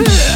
Yeah.